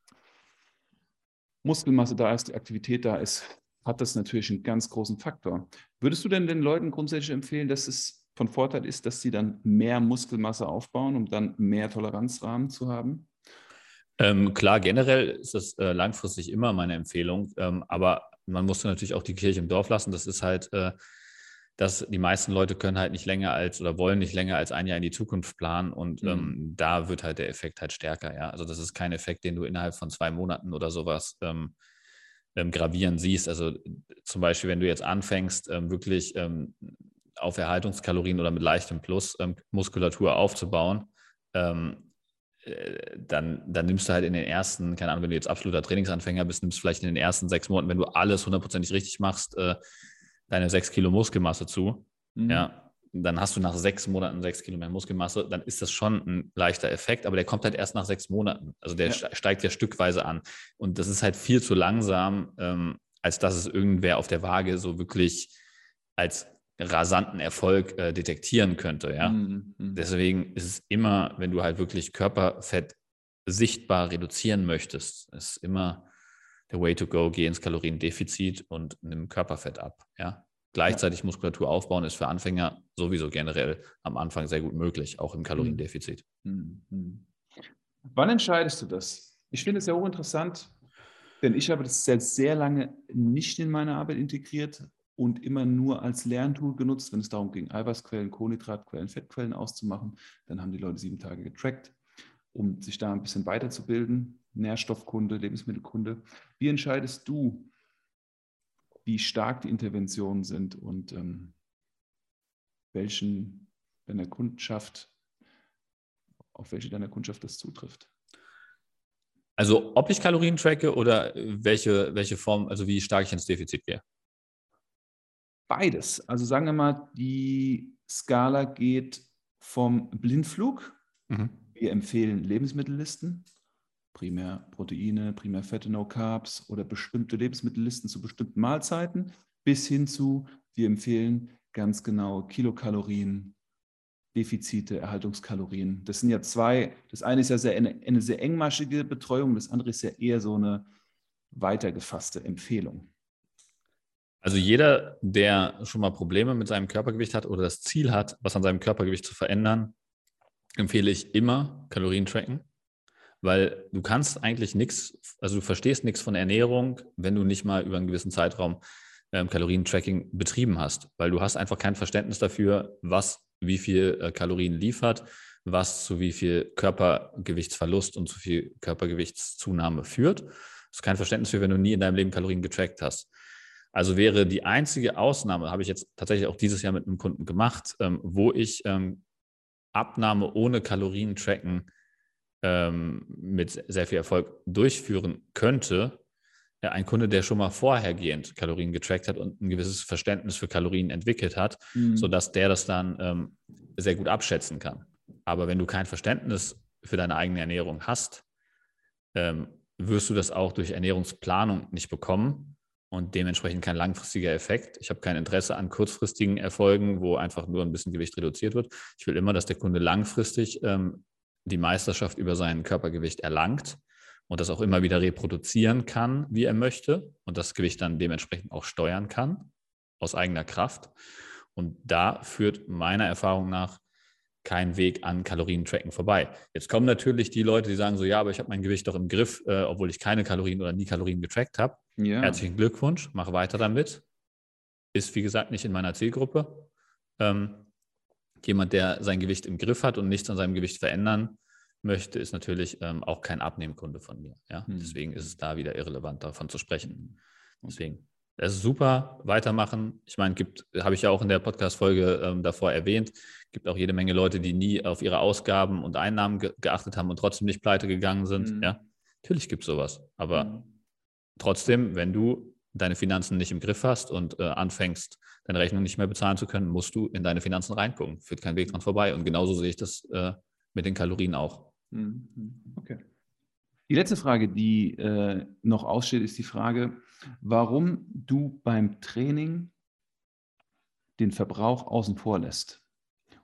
Muskelmasse da ist, die Aktivität da ist, hat das natürlich einen ganz großen Faktor. Würdest du denn den Leuten grundsätzlich empfehlen, dass es von Vorteil ist, dass sie dann mehr Muskelmasse aufbauen, um dann mehr Toleranzrahmen zu haben? Ähm, klar, generell ist das äh, langfristig immer meine Empfehlung, ähm, aber man muss natürlich auch die Kirche im Dorf lassen. Das ist halt, äh, dass die meisten Leute können halt nicht länger als oder wollen nicht länger als ein Jahr in die Zukunft planen und mhm. ähm, da wird halt der Effekt halt stärker. Ja, also das ist kein Effekt, den du innerhalb von zwei Monaten oder sowas ähm, ähm, gravieren siehst. Also zum Beispiel, wenn du jetzt anfängst, ähm, wirklich ähm, auf Erhaltungskalorien oder mit leichtem Plus ähm, Muskulatur aufzubauen, dann, dann nimmst du halt in den ersten, keine Ahnung, wenn du jetzt absoluter Trainingsanfänger bist, nimmst du vielleicht in den ersten sechs Monaten, wenn du alles hundertprozentig richtig machst, äh, deine sechs Kilo Muskelmasse zu. Mhm. Ja, dann hast du nach sechs Monaten sechs Kilo mehr Muskelmasse, dann ist das schon ein leichter Effekt, aber der kommt halt erst nach sechs Monaten. Also der ja. steigt ja stückweise an. Und das ist halt viel zu langsam, ähm, als dass es irgendwer auf der Waage so wirklich als rasanten Erfolg äh, detektieren könnte. Ja? Mhm, mhm. Deswegen ist es immer, wenn du halt wirklich Körperfett sichtbar reduzieren möchtest, ist immer der Way to go, geh ins Kaloriendefizit und nimm Körperfett ab. Ja? Gleichzeitig ja. Muskulatur aufbauen ist für Anfänger sowieso generell am Anfang sehr gut möglich, auch im Kaloriendefizit. Mhm. mhm. Wann entscheidest du das? Ich finde es ja hochinteressant, denn ich habe das sehr, sehr lange nicht in meine Arbeit integriert, und immer nur als Lerntool genutzt, wenn es darum ging, Eiweißquellen, Kohlenhydratquellen, Fettquellen auszumachen. Dann haben die Leute sieben Tage getrackt, um sich da ein bisschen weiterzubilden. Nährstoffkunde, Lebensmittelkunde. Wie entscheidest du, wie stark die Interventionen sind und ähm, welchen deiner Kundschaft, auf welche deiner Kundschaft das zutrifft? Also ob ich Kalorien tracke oder welche, welche Form, also wie stark ich ins Defizit gehe? Beides. Also sagen wir mal, die Skala geht vom Blindflug. Mhm. Wir empfehlen Lebensmittellisten, primär Proteine, primär Fette, No Carbs oder bestimmte Lebensmittellisten zu bestimmten Mahlzeiten, bis hin zu, wir empfehlen ganz genau Kilokalorien, Defizite, Erhaltungskalorien. Das sind ja zwei, das eine ist ja sehr, eine, eine sehr engmaschige Betreuung, das andere ist ja eher so eine weitergefasste Empfehlung. Also jeder, der schon mal Probleme mit seinem Körpergewicht hat oder das Ziel hat, was an seinem Körpergewicht zu verändern, empfehle ich immer Kalorien tracken, weil du kannst eigentlich nichts, also du verstehst nichts von Ernährung, wenn du nicht mal über einen gewissen Zeitraum ähm, Kalorientracking betrieben hast, weil du hast einfach kein Verständnis dafür, was wie viel äh, Kalorien liefert, was zu wie viel Körpergewichtsverlust und zu viel Körpergewichtszunahme führt. Das ist kein Verständnis für, wenn du nie in deinem Leben Kalorien getrackt hast. Also wäre die einzige Ausnahme, habe ich jetzt tatsächlich auch dieses Jahr mit einem Kunden gemacht, ähm, wo ich ähm, Abnahme ohne Kalorien tracken ähm, mit sehr viel Erfolg durchführen könnte. Ja, ein Kunde, der schon mal vorhergehend Kalorien getrackt hat und ein gewisses Verständnis für Kalorien entwickelt hat, mhm. sodass der das dann ähm, sehr gut abschätzen kann. Aber wenn du kein Verständnis für deine eigene Ernährung hast, ähm, wirst du das auch durch Ernährungsplanung nicht bekommen und dementsprechend kein langfristiger Effekt. Ich habe kein Interesse an kurzfristigen Erfolgen, wo einfach nur ein bisschen Gewicht reduziert wird. Ich will immer, dass der Kunde langfristig ähm, die Meisterschaft über sein Körpergewicht erlangt und das auch immer wieder reproduzieren kann, wie er möchte und das Gewicht dann dementsprechend auch steuern kann aus eigener Kraft. Und da führt meiner Erfahrung nach kein Weg an Kalorientracken vorbei. Jetzt kommen natürlich die Leute, die sagen so, ja, aber ich habe mein Gewicht doch im Griff, äh, obwohl ich keine Kalorien oder nie Kalorien getrackt habe. Ja. Herzlichen Glückwunsch, mach weiter damit. Ist, wie gesagt, nicht in meiner Zielgruppe. Ähm, jemand, der sein Gewicht im Griff hat und nichts an seinem Gewicht verändern möchte, ist natürlich ähm, auch kein Abnehmkunde von mir. Ja? Hm. Deswegen ist es da wieder irrelevant, davon zu sprechen. Deswegen das ist super, weitermachen. Ich meine, gibt, habe ich ja auch in der Podcast-Folge ähm, davor erwähnt, gibt auch jede Menge Leute, die nie auf ihre Ausgaben und Einnahmen ge geachtet haben und trotzdem nicht pleite gegangen sind. Mhm. Ja, natürlich gibt es sowas. Aber mhm. trotzdem, wenn du deine Finanzen nicht im Griff hast und äh, anfängst, deine Rechnung nicht mehr bezahlen zu können, musst du in deine Finanzen reingucken. Führt kein Weg dran vorbei. Und genauso sehe ich das äh, mit den Kalorien auch. Mhm. Okay. Die letzte Frage, die äh, noch aussteht, ist die Frage, warum du beim Training den Verbrauch außen vor lässt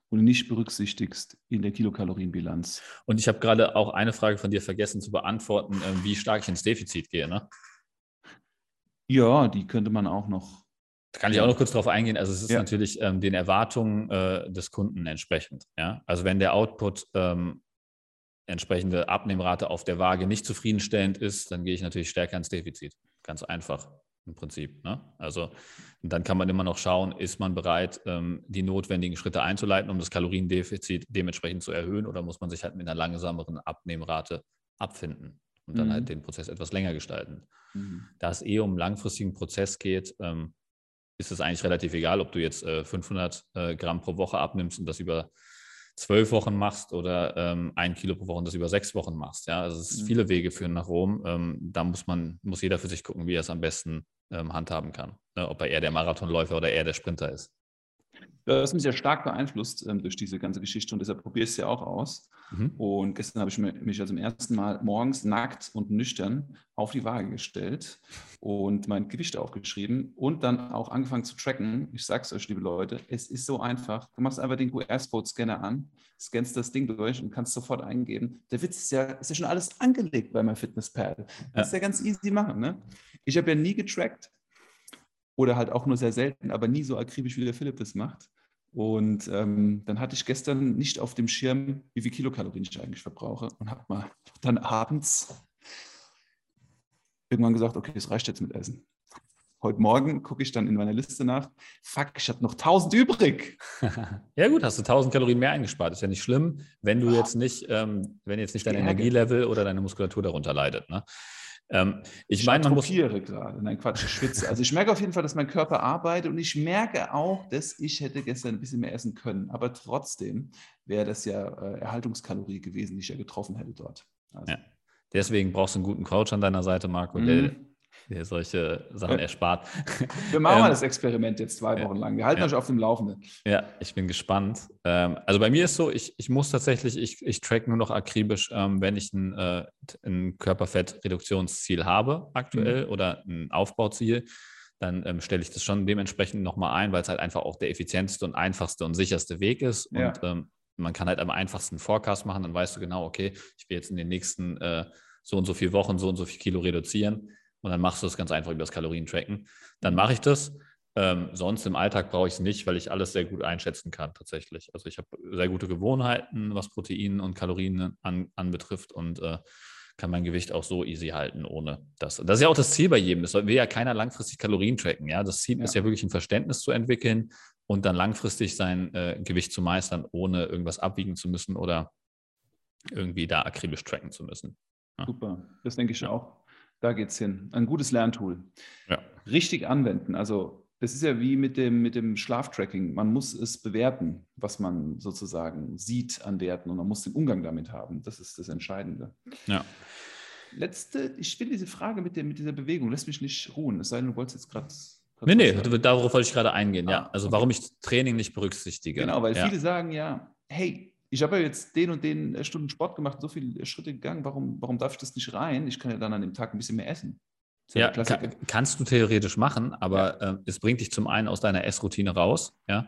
und nicht berücksichtigst in der Kilokalorienbilanz. Und ich habe gerade auch eine Frage von dir vergessen zu beantworten, äh, wie stark ich ins Defizit gehe. Ne? Ja, die könnte man auch noch. Da kann ich auch noch kurz darauf eingehen. Also es ist ja. natürlich ähm, den Erwartungen äh, des Kunden entsprechend. Ja? Also wenn der Output ähm, entsprechende Abnehmrate auf der Waage nicht zufriedenstellend ist, dann gehe ich natürlich stärker ins Defizit. Ganz einfach im Prinzip. Ne? Also dann kann man immer noch schauen, ist man bereit, ähm, die notwendigen Schritte einzuleiten, um das Kaloriendefizit dementsprechend zu erhöhen, oder muss man sich halt mit einer langsameren Abnehmrate abfinden und dann halt mhm. halt den Prozess etwas länger gestalten. Mhm. Da es eh um einen langfristigen Prozess geht, ähm, ist es eigentlich relativ egal, ob du jetzt äh, 500 äh, Gramm pro Woche abnimmst und das über zwölf Wochen machst oder ähm, ein Kilo pro Woche und das über sechs Wochen machst. Ja, also es ist mhm. viele Wege führen nach Rom. Ähm, da muss man, muss jeder für sich gucken, wie er es am besten ähm, handhaben kann. Ne? Ob er eher der Marathonläufer oder eher der Sprinter ist. Das hat mich sehr stark beeinflusst ähm, durch diese ganze Geschichte und deshalb probiere ich es ja auch aus. Mhm. Und gestern habe ich mich also zum ersten Mal morgens nackt und nüchtern auf die Waage gestellt und mein Gewicht aufgeschrieben und dann auch angefangen zu tracken. Ich sage es euch, liebe Leute, es ist so einfach. Du machst einfach den QR-Code-Scanner an, scannst das Ding durch und kannst sofort eingeben. Der Witz ist ja, ist ja schon alles angelegt bei MyFitnessPal. Das ist ja ganz easy machen. Ne? Ich habe ja nie getrackt oder halt auch nur sehr selten, aber nie so akribisch, wie der Philipp das macht. Und ähm, dann hatte ich gestern nicht auf dem Schirm, wie viel Kilokalorien ich eigentlich verbrauche und habe mal dann abends irgendwann gesagt, okay, es reicht jetzt mit Essen. Heute Morgen gucke ich dann in meiner Liste nach. Fuck, ich habe noch 1000 übrig. ja gut, hast du 1000 Kalorien mehr eingespart. Ist ja nicht schlimm, wenn du jetzt nicht, ähm, wenn jetzt nicht dein Energielevel oder deine Muskulatur darunter leidet. Ne? Ähm, ich, ich meine, man muss. gerade. Nein, Quatsch, ich schwitze. Also ich merke auf jeden Fall, dass mein Körper arbeitet und ich merke auch, dass ich hätte gestern ein bisschen mehr essen können. Aber trotzdem wäre das ja äh, Erhaltungskalorie gewesen, die ich ja getroffen hätte dort. Also. Ja. Deswegen brauchst du einen guten Coach an deiner Seite, Marco, mhm. der der solche Sachen erspart. Wir machen ähm, mal das Experiment jetzt zwei Wochen lang. Wir halten ja. euch auf dem Laufenden. Ja, ich bin gespannt. Ähm, also bei mir ist so, ich, ich muss tatsächlich, ich, ich track nur noch akribisch, ähm, wenn ich ein, äh, ein Körperfettreduktionsziel habe aktuell mhm. oder ein Aufbauziel, dann ähm, stelle ich das schon dementsprechend nochmal ein, weil es halt einfach auch der effizienteste und einfachste und sicherste Weg ist. Ja. Und ähm, man kann halt am einfachsten einen Forecast machen, dann weißt du genau, okay, ich will jetzt in den nächsten äh, so und so viele Wochen so und so viel Kilo reduzieren und dann machst du das ganz einfach über das Kalorientracken. Dann mache ich das. Ähm, sonst im Alltag brauche ich es nicht, weil ich alles sehr gut einschätzen kann tatsächlich. Also ich habe sehr gute Gewohnheiten, was Protein und Kalorien an, anbetrifft und äh, kann mein Gewicht auch so easy halten ohne das. Das ist ja auch das Ziel bei jedem. Das will ja keiner langfristig Kalorien tracken. Ja? Das Ziel ja. ist ja wirklich ein Verständnis zu entwickeln und dann langfristig sein äh, Gewicht zu meistern, ohne irgendwas abwiegen zu müssen oder irgendwie da akribisch tracken zu müssen. Ja. Super, das denke ich auch. Da geht es hin. Ein gutes Lerntool. Ja. Richtig anwenden. Also das ist ja wie mit dem, mit dem Schlaftracking. Man muss es bewerten, was man sozusagen sieht an Werten und man muss den Umgang damit haben. Das ist das Entscheidende. Ja. Letzte, ich will diese Frage mit, der, mit dieser Bewegung, lässt mich nicht ruhen. Es sei denn, du wolltest jetzt gerade. Nee, nee, darauf wollte ich gerade eingehen, ah, ja. Also okay. warum ich Training nicht berücksichtige. Genau, weil ja. viele sagen ja, hey, ich habe ja jetzt den und den äh, Stunden Sport gemacht, so viele Schritte gegangen, warum, warum darf ich das nicht rein? Ich kann ja dann an dem Tag ein bisschen mehr essen. Ja, ja kann, kannst du theoretisch machen, aber ja. äh, es bringt dich zum einen aus deiner Essroutine raus. Ja?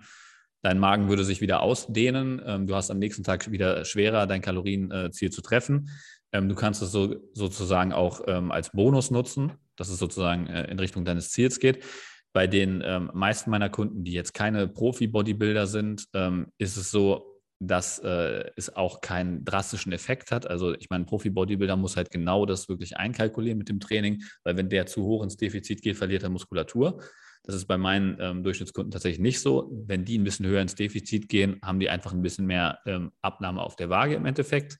Dein Magen würde sich wieder ausdehnen. Ähm, du hast am nächsten Tag wieder schwerer, dein Kalorienziel äh, zu treffen. Ähm, du kannst es so, sozusagen auch ähm, als Bonus nutzen, dass es sozusagen äh, in Richtung deines Ziels geht. Bei den ähm, meisten meiner Kunden, die jetzt keine Profi-Bodybuilder sind, ähm, ist es so, dass äh, es auch keinen drastischen Effekt hat. Also ich meine, Profi-Bodybuilder muss halt genau das wirklich einkalkulieren mit dem Training, weil wenn der zu hoch ins Defizit geht, verliert er Muskulatur. Das ist bei meinen ähm, Durchschnittskunden tatsächlich nicht so. Wenn die ein bisschen höher ins Defizit gehen, haben die einfach ein bisschen mehr ähm, Abnahme auf der Waage im Endeffekt.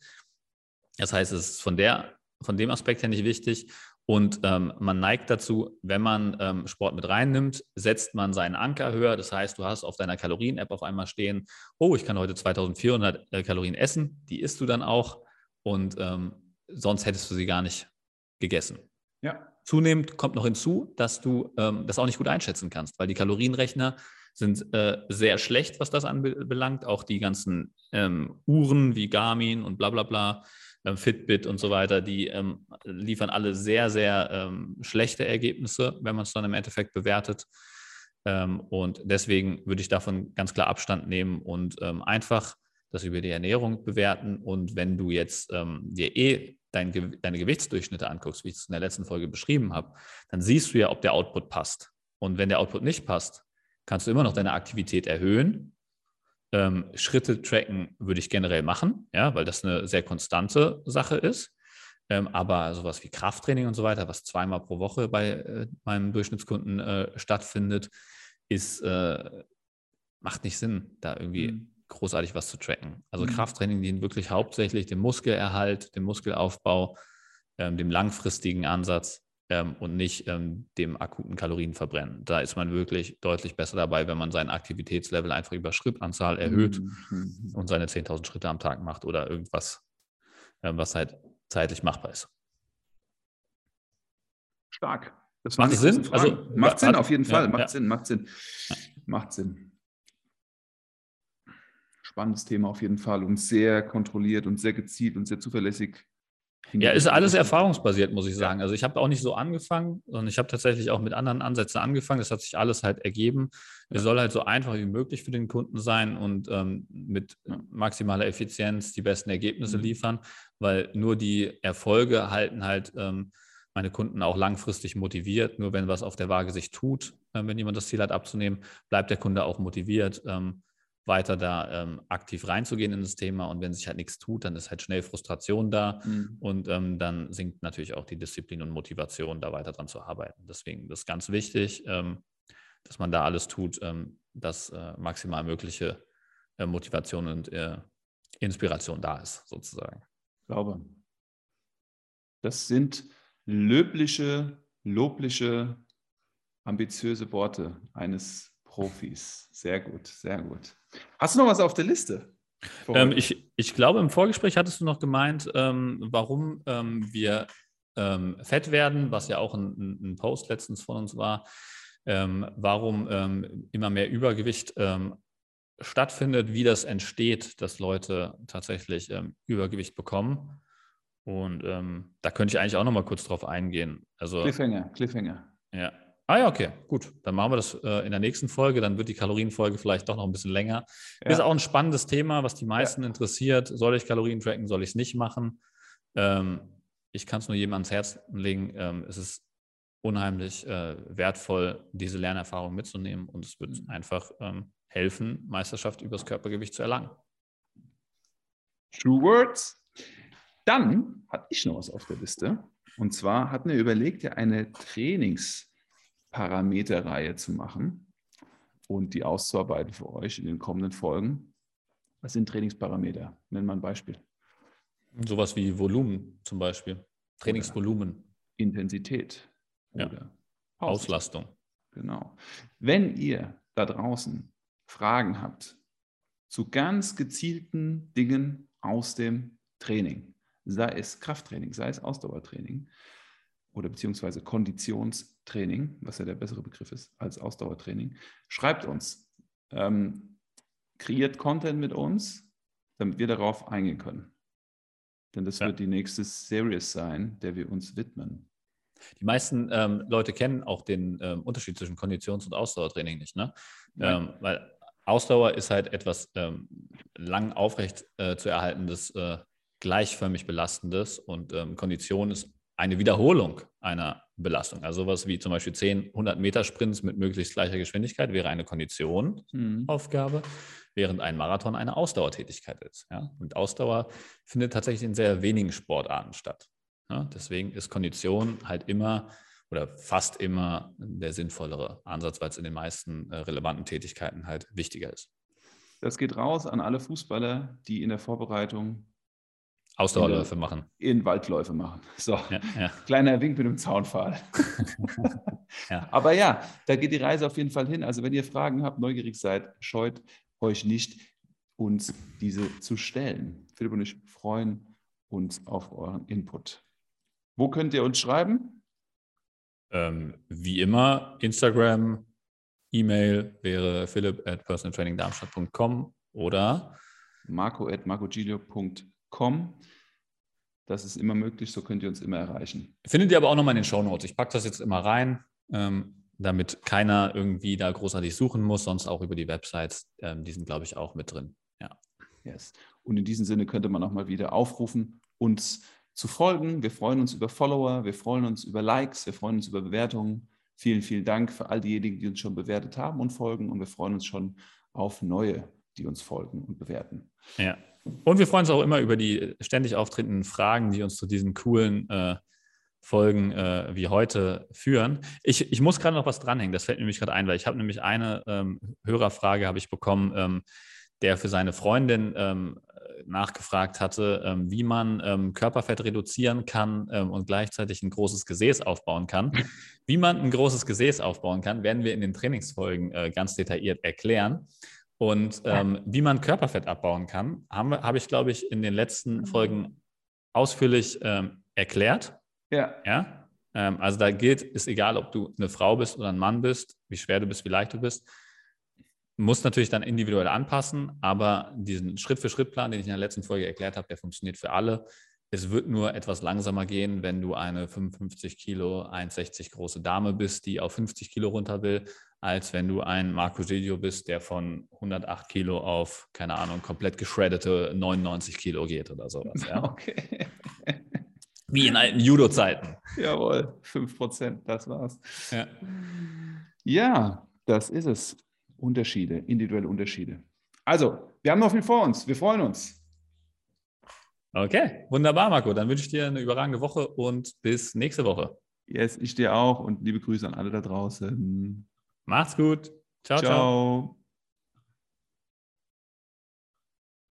Das heißt, es ist von, der, von dem Aspekt her nicht wichtig. Und ähm, man neigt dazu, wenn man ähm, Sport mit reinnimmt, setzt man seinen Anker höher. Das heißt, du hast auf deiner Kalorien-App auf einmal stehen, oh, ich kann heute 2400 äh, Kalorien essen. Die isst du dann auch und ähm, sonst hättest du sie gar nicht gegessen. Ja. Zunehmend kommt noch hinzu, dass du ähm, das auch nicht gut einschätzen kannst, weil die Kalorienrechner sind äh, sehr schlecht, was das anbelangt. Auch die ganzen ähm, Uhren wie Garmin und bla bla bla Fitbit und so weiter, die ähm, liefern alle sehr, sehr ähm, schlechte Ergebnisse, wenn man es dann im Endeffekt bewertet. Ähm, und deswegen würde ich davon ganz klar Abstand nehmen und ähm, einfach das über die Ernährung bewerten. Und wenn du jetzt ähm, dir eh dein, deine Gewichtsdurchschnitte anguckst, wie ich es in der letzten Folge beschrieben habe, dann siehst du ja, ob der Output passt. Und wenn der Output nicht passt, kannst du immer noch deine Aktivität erhöhen ähm, Schritte tracken würde ich generell machen, ja, weil das eine sehr konstante Sache ist. Ähm, aber sowas wie Krafttraining und so weiter, was zweimal pro Woche bei äh, meinem Durchschnittskunden äh, stattfindet, ist, äh, macht nicht Sinn, da irgendwie mhm. großartig was zu tracken. Also mhm. Krafttraining dient wirklich hauptsächlich dem Muskelerhalt, dem Muskelaufbau, ähm, dem langfristigen Ansatz ähm, und nicht ähm, dem akuten Kalorienverbrennen. Da ist man wirklich deutlich besser dabei, wenn man sein Aktivitätslevel einfach über Schrittanzahl erhöht mhm. und seine 10.000 Schritte am Tag macht oder irgendwas, ähm, was halt zeitlich machbar ist. Stark. Das macht Sinn? Also, macht Sinn, auf jeden Fall. Ja, macht ja. Sinn, macht Sinn. Macht Sinn. spannendes Thema auf jeden Fall und sehr kontrolliert und sehr gezielt und sehr zuverlässig. Ja, ist alles erfahrungsbasiert, muss ich sagen. Also ich habe auch nicht so angefangen, sondern ich habe tatsächlich auch mit anderen Ansätzen angefangen. Das hat sich alles halt ergeben. Es soll halt so einfach wie möglich für den Kunden sein und ähm, mit maximaler Effizienz die besten Ergebnisse mhm. liefern, weil nur die Erfolge halten halt ähm, meine Kunden auch langfristig motiviert. Nur wenn was auf der Waage sich tut, äh, wenn jemand das Ziel hat abzunehmen, bleibt der Kunde auch motiviert. Ähm, weiter da ähm, aktiv reinzugehen in das Thema. Und wenn sich halt nichts tut, dann ist halt schnell Frustration da mhm. und ähm, dann sinkt natürlich auch die Disziplin und Motivation, da weiter dran zu arbeiten. Deswegen ist ganz wichtig, ähm, dass man da alles tut, ähm, dass äh, maximal mögliche äh, Motivation und äh, Inspiration da ist, sozusagen. Ich glaube. Das sind löbliche, lobliche, ambitiöse Worte eines Profis. Sehr gut, sehr gut. Hast du noch was auf der Liste? Ähm, ich, ich glaube, im Vorgespräch hattest du noch gemeint, ähm, warum ähm, wir ähm, fett werden, was ja auch ein, ein, Post letztens von uns war, ähm, warum ähm, immer mehr Übergewicht stattfindet, wie das entsteht, dass Leute tatsächlich Übergewicht bekommen. Und da könnte ich eigentlich auch noch mal kurz drauf eingehen. Also, Cliffhanger, Cliffhanger. Ja, Ah ja, okay, gut. Dann machen wir das äh, in der nächsten Folge. Dann wird die Kalorienfolge vielleicht doch noch ein bisschen länger. Ja. Ist auch ein spannendes Thema, was die meisten ja. interessiert. Soll ich Kalorien tracken? Soll ich es nicht machen? Ähm, ich kann es nur jedem ans Herz legen. Ähm, es ist unheimlich äh, wertvoll, diese Lernerfahrung mitzunehmen und es wird mhm. einfach ähm, helfen, Meisterschaft übers Körpergewicht zu erlangen. True Words. Dann hatte ich noch was auf der Liste. Und zwar hatten wir überlegt, ja eine Trainings- Parameterreihe zu machen und die auszuarbeiten für euch in den kommenden Folgen. Was sind Trainingsparameter? Nennen wir ein Beispiel. Sowas wie Volumen zum Beispiel. Trainingsvolumen. Oder Intensität. Ja. Auslastung. Genau. Wenn ihr da draußen Fragen habt zu ganz gezielten Dingen aus dem Training, sei es Krafttraining, sei es Ausdauertraining, oder beziehungsweise Konditionstraining, was ja der bessere Begriff ist als Ausdauertraining, schreibt uns, ähm, kreiert Content mit uns, damit wir darauf eingehen können. Denn das ja. wird die nächste Series sein, der wir uns widmen. Die meisten ähm, Leute kennen auch den ähm, Unterschied zwischen Konditions- und Ausdauertraining nicht, ne? Ähm, weil Ausdauer ist halt etwas ähm, lang aufrecht äh, zu erhaltendes, äh, gleichförmig belastendes und ähm, Kondition ist eine Wiederholung einer Belastung. Also sowas wie zum Beispiel 10, 100 Meter Sprints mit möglichst gleicher Geschwindigkeit wäre eine Konditionaufgabe, mhm. während ein Marathon eine Ausdauertätigkeit ist. Ja? Und Ausdauer findet tatsächlich in sehr wenigen Sportarten statt. Ja? Deswegen ist Kondition halt immer oder fast immer der sinnvollere Ansatz, weil es in den meisten äh, relevanten Tätigkeiten halt wichtiger ist. Das geht raus an alle Fußballer, die in der Vorbereitung Ausdauerläufe machen. In Waldläufe machen. So, ja, ja. kleiner Wink mit dem Zaunpfahl. ja. Aber ja, da geht die Reise auf jeden Fall hin. Also wenn ihr Fragen habt, neugierig seid, scheut euch nicht, uns diese zu stellen. Philipp und ich freuen uns auf euren Input. Wo könnt ihr uns schreiben? Ähm, wie immer, Instagram, E-Mail wäre philipp at personaltrainingdarmstadt.com oder marco at marcogilio.com com. Das ist immer möglich, so könnt ihr uns immer erreichen. Findet ihr aber auch nochmal in den Show Notes. Ich packe das jetzt immer rein, ähm, damit keiner irgendwie da großartig suchen muss, sonst auch über die Websites. Ähm, die sind, glaube ich, auch mit drin. Ja. Yes. Und in diesem Sinne könnte man auch mal wieder aufrufen, uns zu folgen. Wir freuen uns über Follower, wir freuen uns über Likes, wir freuen uns über Bewertungen. Vielen, vielen Dank für all diejenigen, die uns schon bewertet haben und folgen. Und wir freuen uns schon auf neue, die uns folgen und bewerten. Ja. Und wir freuen uns auch immer über die ständig auftretenden Fragen, die uns zu diesen coolen äh, Folgen äh, wie heute führen. Ich, ich muss gerade noch was dranhängen, das fällt mir nämlich gerade ein, weil ich habe nämlich eine ähm, Hörerfrage habe ich bekommen, ähm, der für seine Freundin ähm, nachgefragt hatte, ähm, wie man ähm, Körperfett reduzieren kann ähm, und gleichzeitig ein großes Gesäß aufbauen kann. Wie man ein großes Gesäß aufbauen kann, werden wir in den Trainingsfolgen äh, ganz detailliert erklären. Und ähm, wie man Körperfett abbauen kann, habe hab ich, glaube ich, in den letzten mhm. Folgen ausführlich ähm, erklärt. Ja. ja? Ähm, also da gilt, ist egal, ob du eine Frau bist oder ein Mann bist, wie schwer du bist, wie leicht du bist. muss natürlich dann individuell anpassen, aber diesen Schritt-für-Schritt-Plan, den ich in der letzten Folge erklärt habe, der funktioniert für alle. Es wird nur etwas langsamer gehen, wenn du eine 55 Kilo, 1,60 große Dame bist, die auf 50 Kilo runter will, als wenn du ein Marco Giglio bist, der von 108 Kilo auf, keine Ahnung, komplett geschreddete 99 Kilo geht oder sowas. Ja? Okay. Wie in alten Judo-Zeiten. Jawohl, 5 Prozent, das war's. Ja. ja, das ist es. Unterschiede, individuelle Unterschiede. Also, wir haben noch viel vor uns. Wir freuen uns. Okay, wunderbar, Marco. Dann wünsche ich dir eine überragende Woche und bis nächste Woche. Yes, ich dir auch und liebe Grüße an alle da draußen. Macht's gut. Ciao, ciao. ciao.